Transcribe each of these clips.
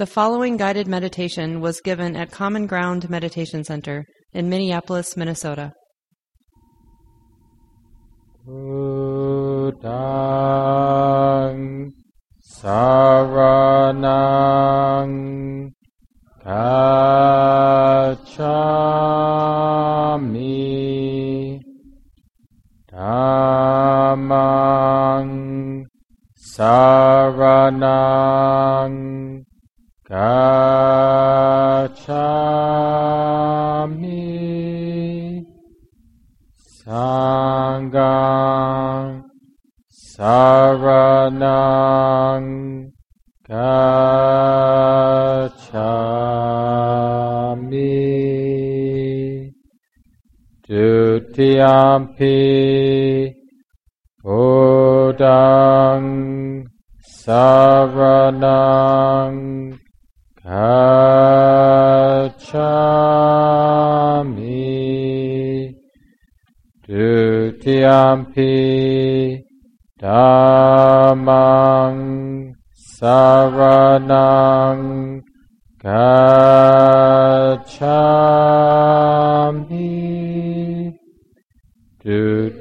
The following guided meditation was given at Common Ground Meditation Center in Minneapolis, Minnesota. Saranang Dutiyampi Buddhang Saranang Gacchami Dutiyampi Dhammang Saranang Gacchami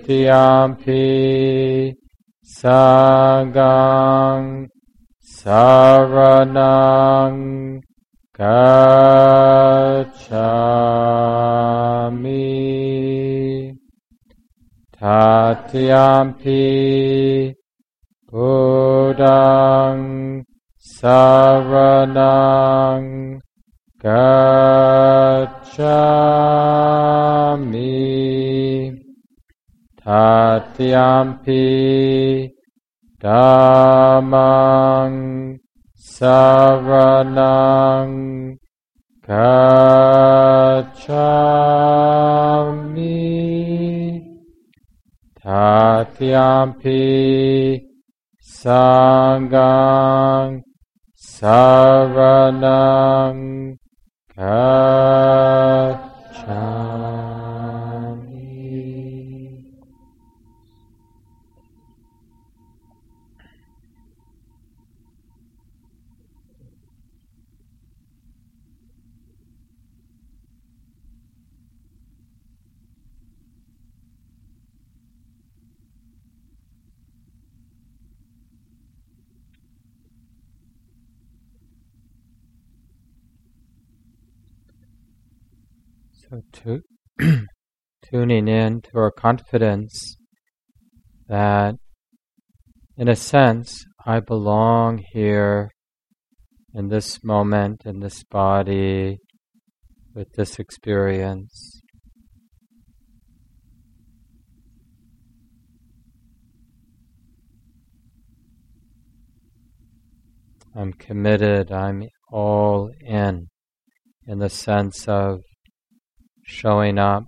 Dutiyampi Sanghang Saranang Gacchami Tatyampi Buddhang Saranang Gacchami Tatyampi Dhammang Saranang Gacchami Tatyampi Sanghang Saranang Gacchami So to tuning in to our confidence that in a sense I belong here in this moment, in this body, with this experience. I'm committed, I'm all in, in the sense of showing up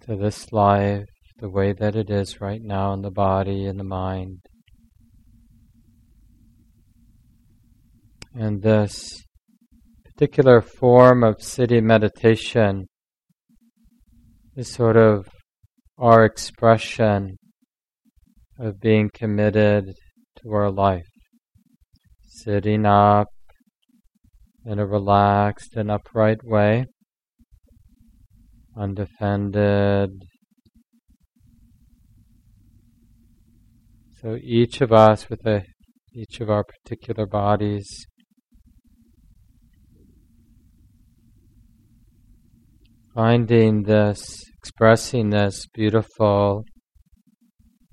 to this life the way that it is right now in the body and the mind. And this particular form of sitting meditation is sort of our expression of being committed to our life. Sitting up in a relaxed and upright way undefended. So each of us with a, each of our particular bodies. Finding this, expressing this beautiful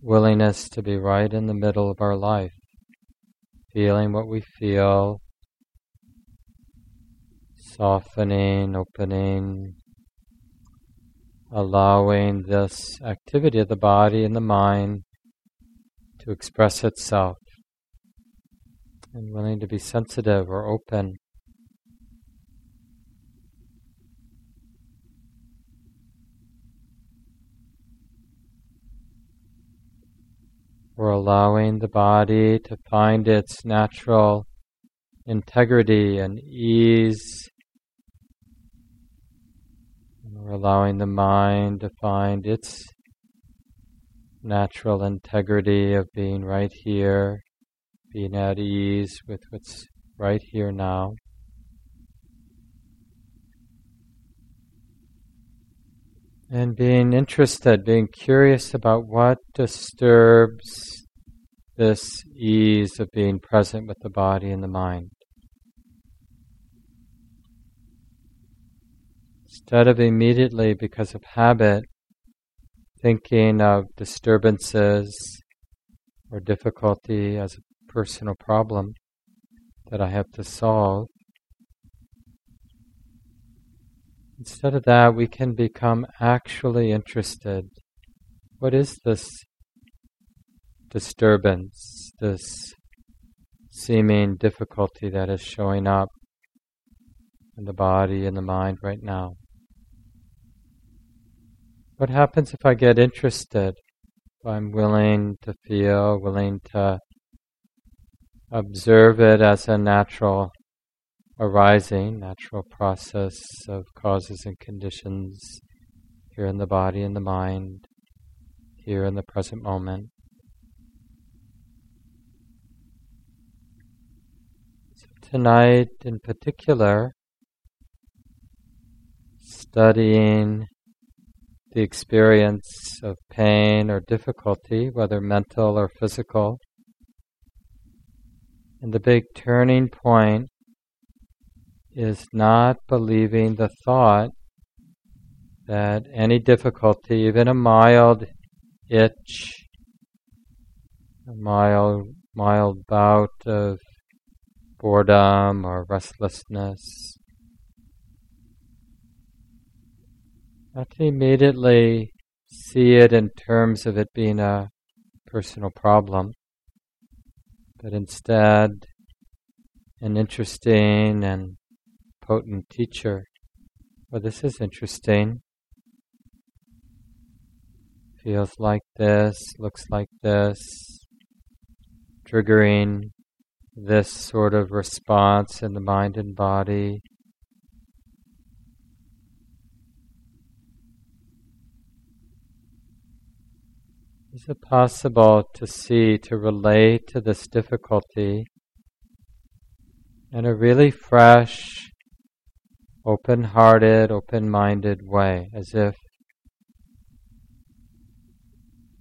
willingness to be right in the middle of our life, feeling what we feel, softening, opening, allowing this activity of the body and the mind to express itself and willing to be sensitive or open. We're allowing the body to find its natural integrity and ease we're allowing the mind to find its natural integrity of being right here, being at ease with what's right here now. And being interested, being curious about what disturbs this ease of being present with the body and the mind. Instead of immediately, because of habit, thinking of disturbances or difficulty as a personal problem that I have to solve, instead of that, we can become actually interested. What is this disturbance, this seeming difficulty that is showing up in the body and the mind right now? What happens if I get interested? If I'm willing to feel, willing to observe it as a natural arising, natural process of causes and conditions here in the body and the mind, here in the present moment. So tonight in particular, studying the experience of pain or difficulty, whether mental or physical. And the big turning point is not believing the thought that any difficulty, even a mild itch, a mild, mild bout of boredom or restlessness. Not to immediately see it in terms of it being a personal problem, but instead an interesting and potent teacher. Well, this is interesting. Feels like this, looks like this, triggering this sort of response in the mind and body. Is it possible to see, to relate to this difficulty in a really fresh, open hearted, open minded way, as if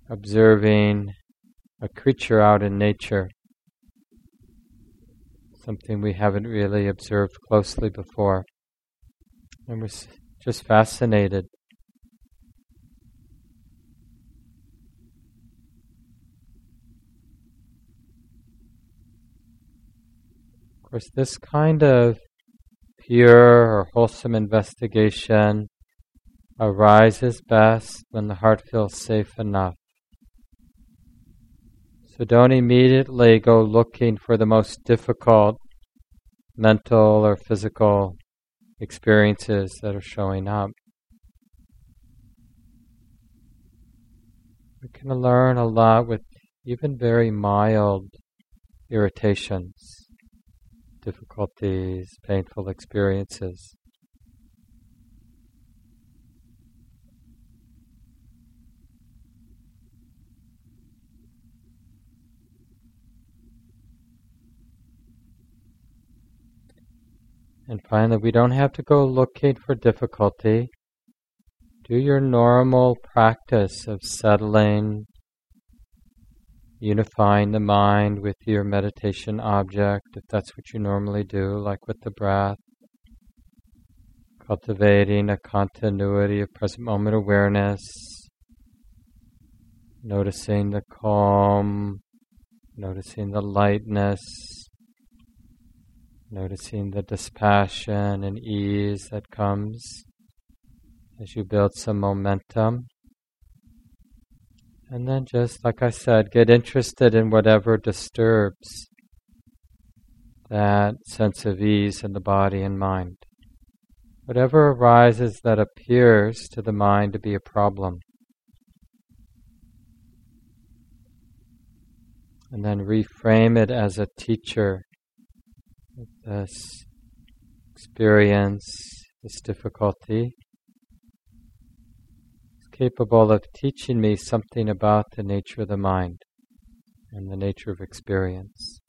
observing a creature out in nature? something we haven't really observed closely before. And we're just fascinated. Course, this kind of pure or wholesome investigation arises best when the heart feels safe enough. So don't immediately go looking for the most difficult mental or physical experiences that are showing up. We can learn a lot with even very mild irritations, difficulties, painful experiences. And finally, we don't have to go looking for difficulty. Do your normal practice of settling, unifying the mind with your meditation object, if that's what you normally do, like with the breath. Cultivating a continuity of present moment awareness, noticing the calm, noticing the lightness, Noticing the dispassion and ease that comes as you build some momentum. And then just like I said, get interested in whatever disturbs that sense of ease in the body and mind. Whatever arises that appears to the mind to be a problem. And then reframe it as a teacher this experience, this difficulty, capable of teaching me something about the nature of the mind and the nature of experience.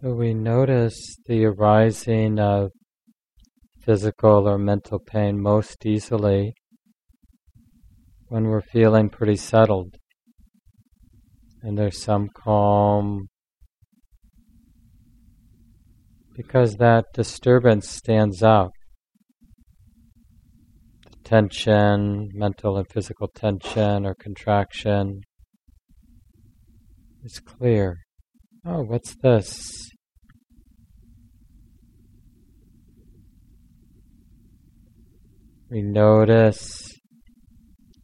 So we notice the arising of physical or mental pain most easily when we're feeling pretty settled and there's some calm because that disturbance stands out. The tension, mental and physical tension or contraction is clear. Oh, what's this? We notice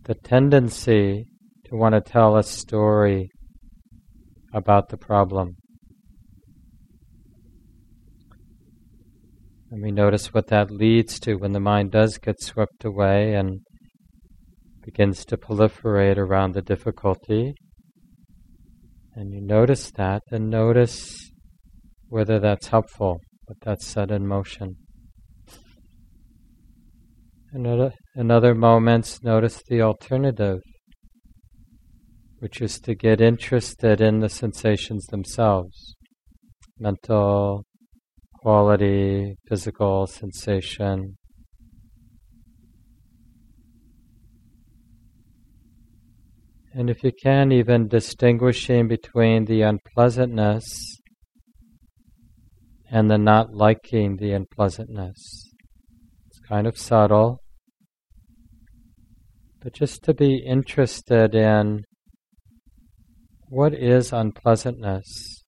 the tendency to want to tell a story about the problem. And we notice what that leads to when the mind does get swept away and begins to proliferate around the difficulty and you notice that, and notice whether that's helpful, what that's set in motion. In other, in other moments, notice the alternative, which is to get interested in the sensations themselves mental, quality, physical sensation. And if you can, even distinguishing between the unpleasantness and the not liking the unpleasantness. It's kind of subtle, but just to be interested in what is unpleasantness.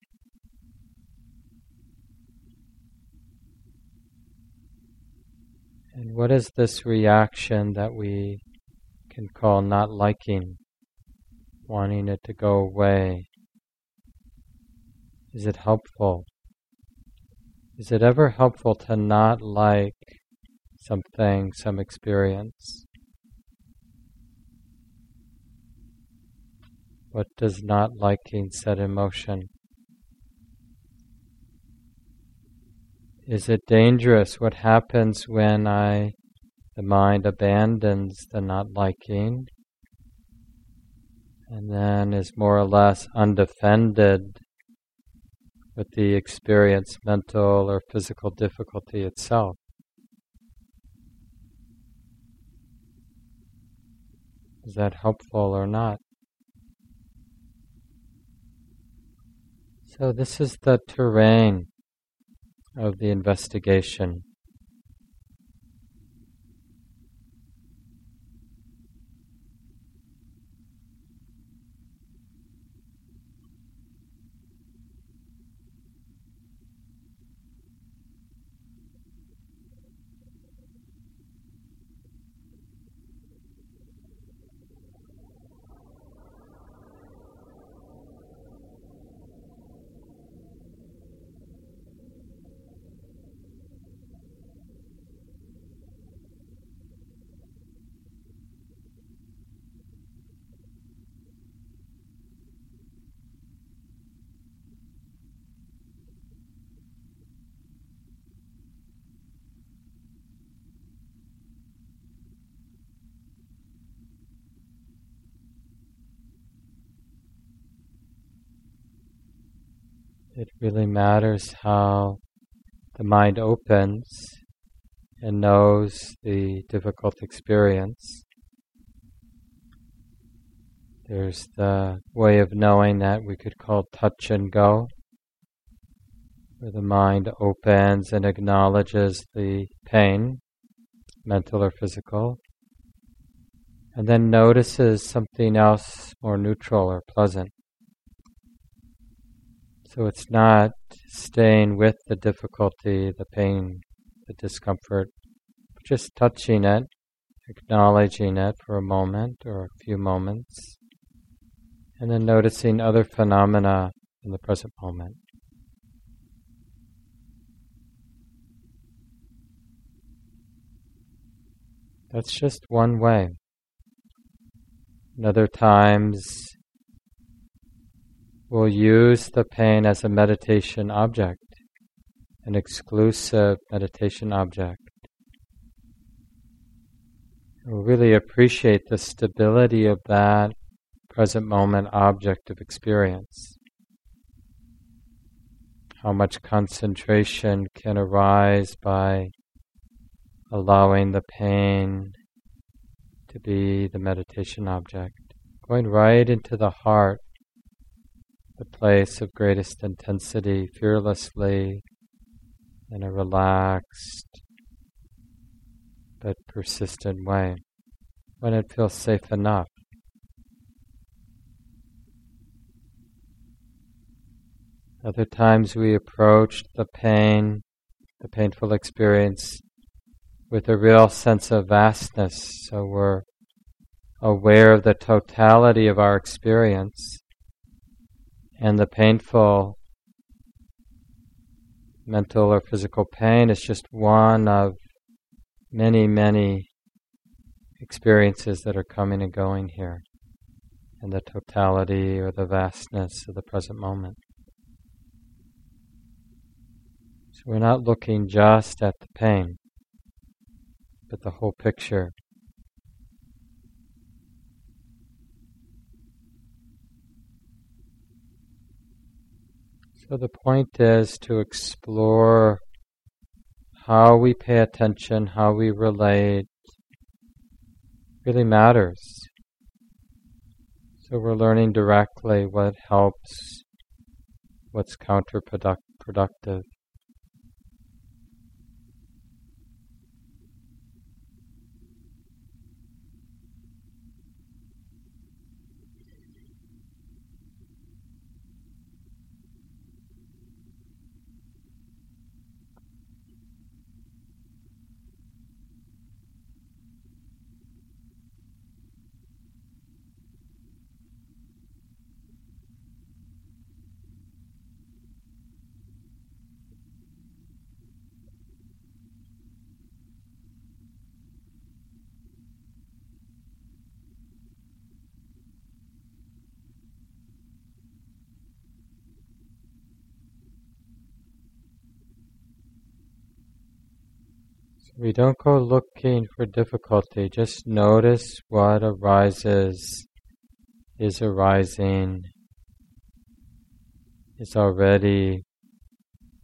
And what is this reaction that we can call not liking? wanting it to go away? Is it helpful? Is it ever helpful to not like something, some experience? What does not liking set in motion? Is it dangerous? What happens when I, the mind abandons the not liking and then is more or less undefended with the experience, mental or physical difficulty itself. Is that helpful or not? So, this is the terrain of the investigation. It really matters how the mind opens and knows the difficult experience. There's the way of knowing that we could call touch and go, where the mind opens and acknowledges the pain, mental or physical, and then notices something else more neutral or pleasant. So it's not staying with the difficulty, the pain, the discomfort, just touching it, acknowledging it for a moment or a few moments, and then noticing other phenomena in the present moment. That's just one way. In other times, will use the pain as a meditation object, an exclusive meditation object. We'll really appreciate the stability of that present moment object of experience. how much concentration can arise by allowing the pain to be the meditation object. Going right into the heart, the place of greatest intensity, fearlessly, in a relaxed but persistent way, when it feels safe enough. Other times we approach the pain, the painful experience, with a real sense of vastness. So we're aware of the totality of our experience and the painful mental or physical pain is just one of many, many experiences that are coming and going here in the totality or the vastness of the present moment. So we're not looking just at the pain, but the whole picture. So the point is to explore how we pay attention, how we relate, really matters. So we're learning directly what helps, what's counterproductive. We don't go looking for difficulty, just notice what arises, is arising, is already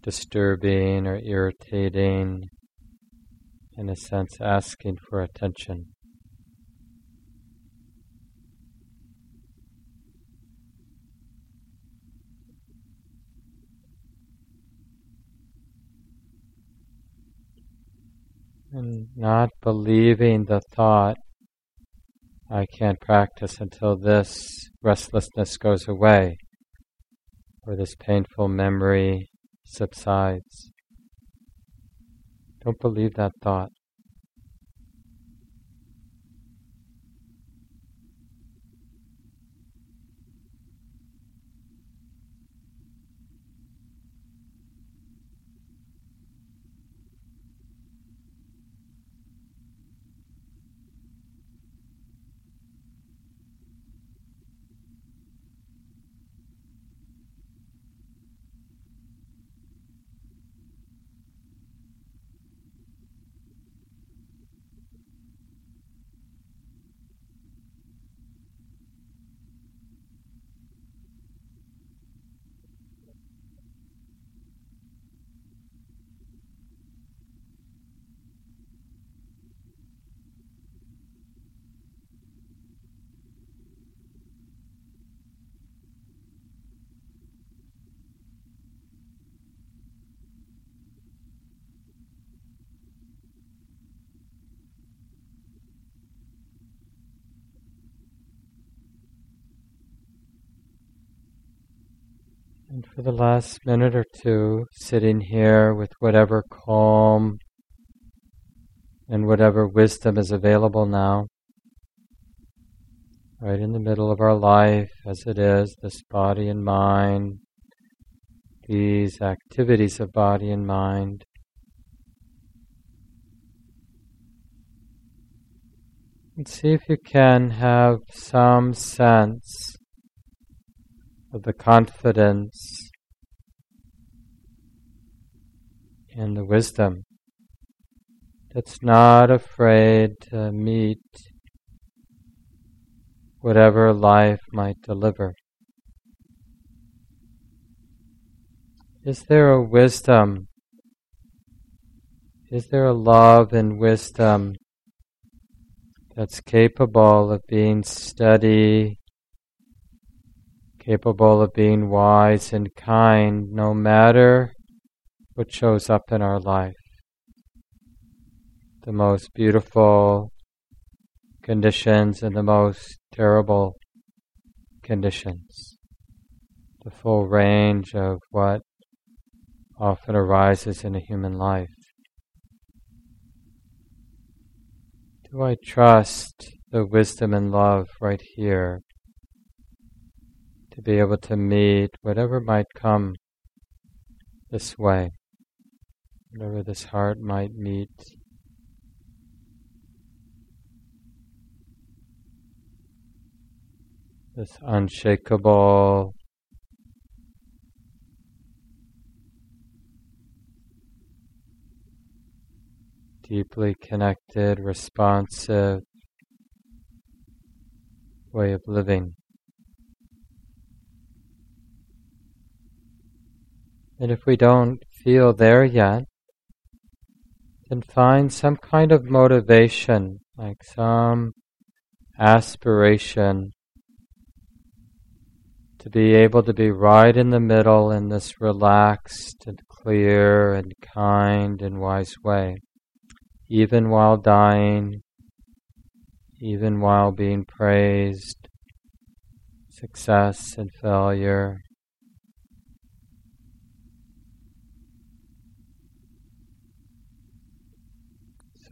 disturbing or irritating, in a sense, asking for attention. And not believing the thought, I can't practice until this restlessness goes away or this painful memory subsides. Don't believe that thought. And for the last minute or two, sitting here with whatever calm and whatever wisdom is available now, right in the middle of our life as it is, this body and mind, these activities of body and mind. And see if you can have some sense of the confidence and the wisdom that's not afraid to meet whatever life might deliver. Is there a wisdom? Is there a love and wisdom that's capable of being steady, capable of being wise and kind no matter what shows up in our life? The most beautiful conditions and the most terrible conditions. The full range of what often arises in a human life. Do I trust the wisdom and love right here to be able to meet whatever might come this way, whatever this heart might meet? This unshakable deeply connected, responsive way of living. And if we don't feel there yet, then find some kind of motivation, like some aspiration to be able to be right in the middle in this relaxed and clear and kind and wise way even while dying, even while being praised, success and failure.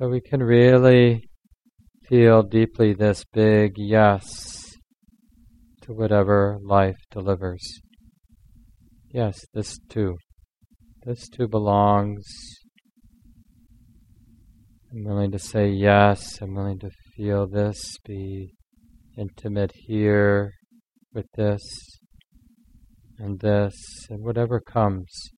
So we can really feel deeply this big yes to whatever life delivers. Yes, this too. This too belongs I'm willing to say yes. I'm willing to feel this, be intimate here with this and this, and whatever comes.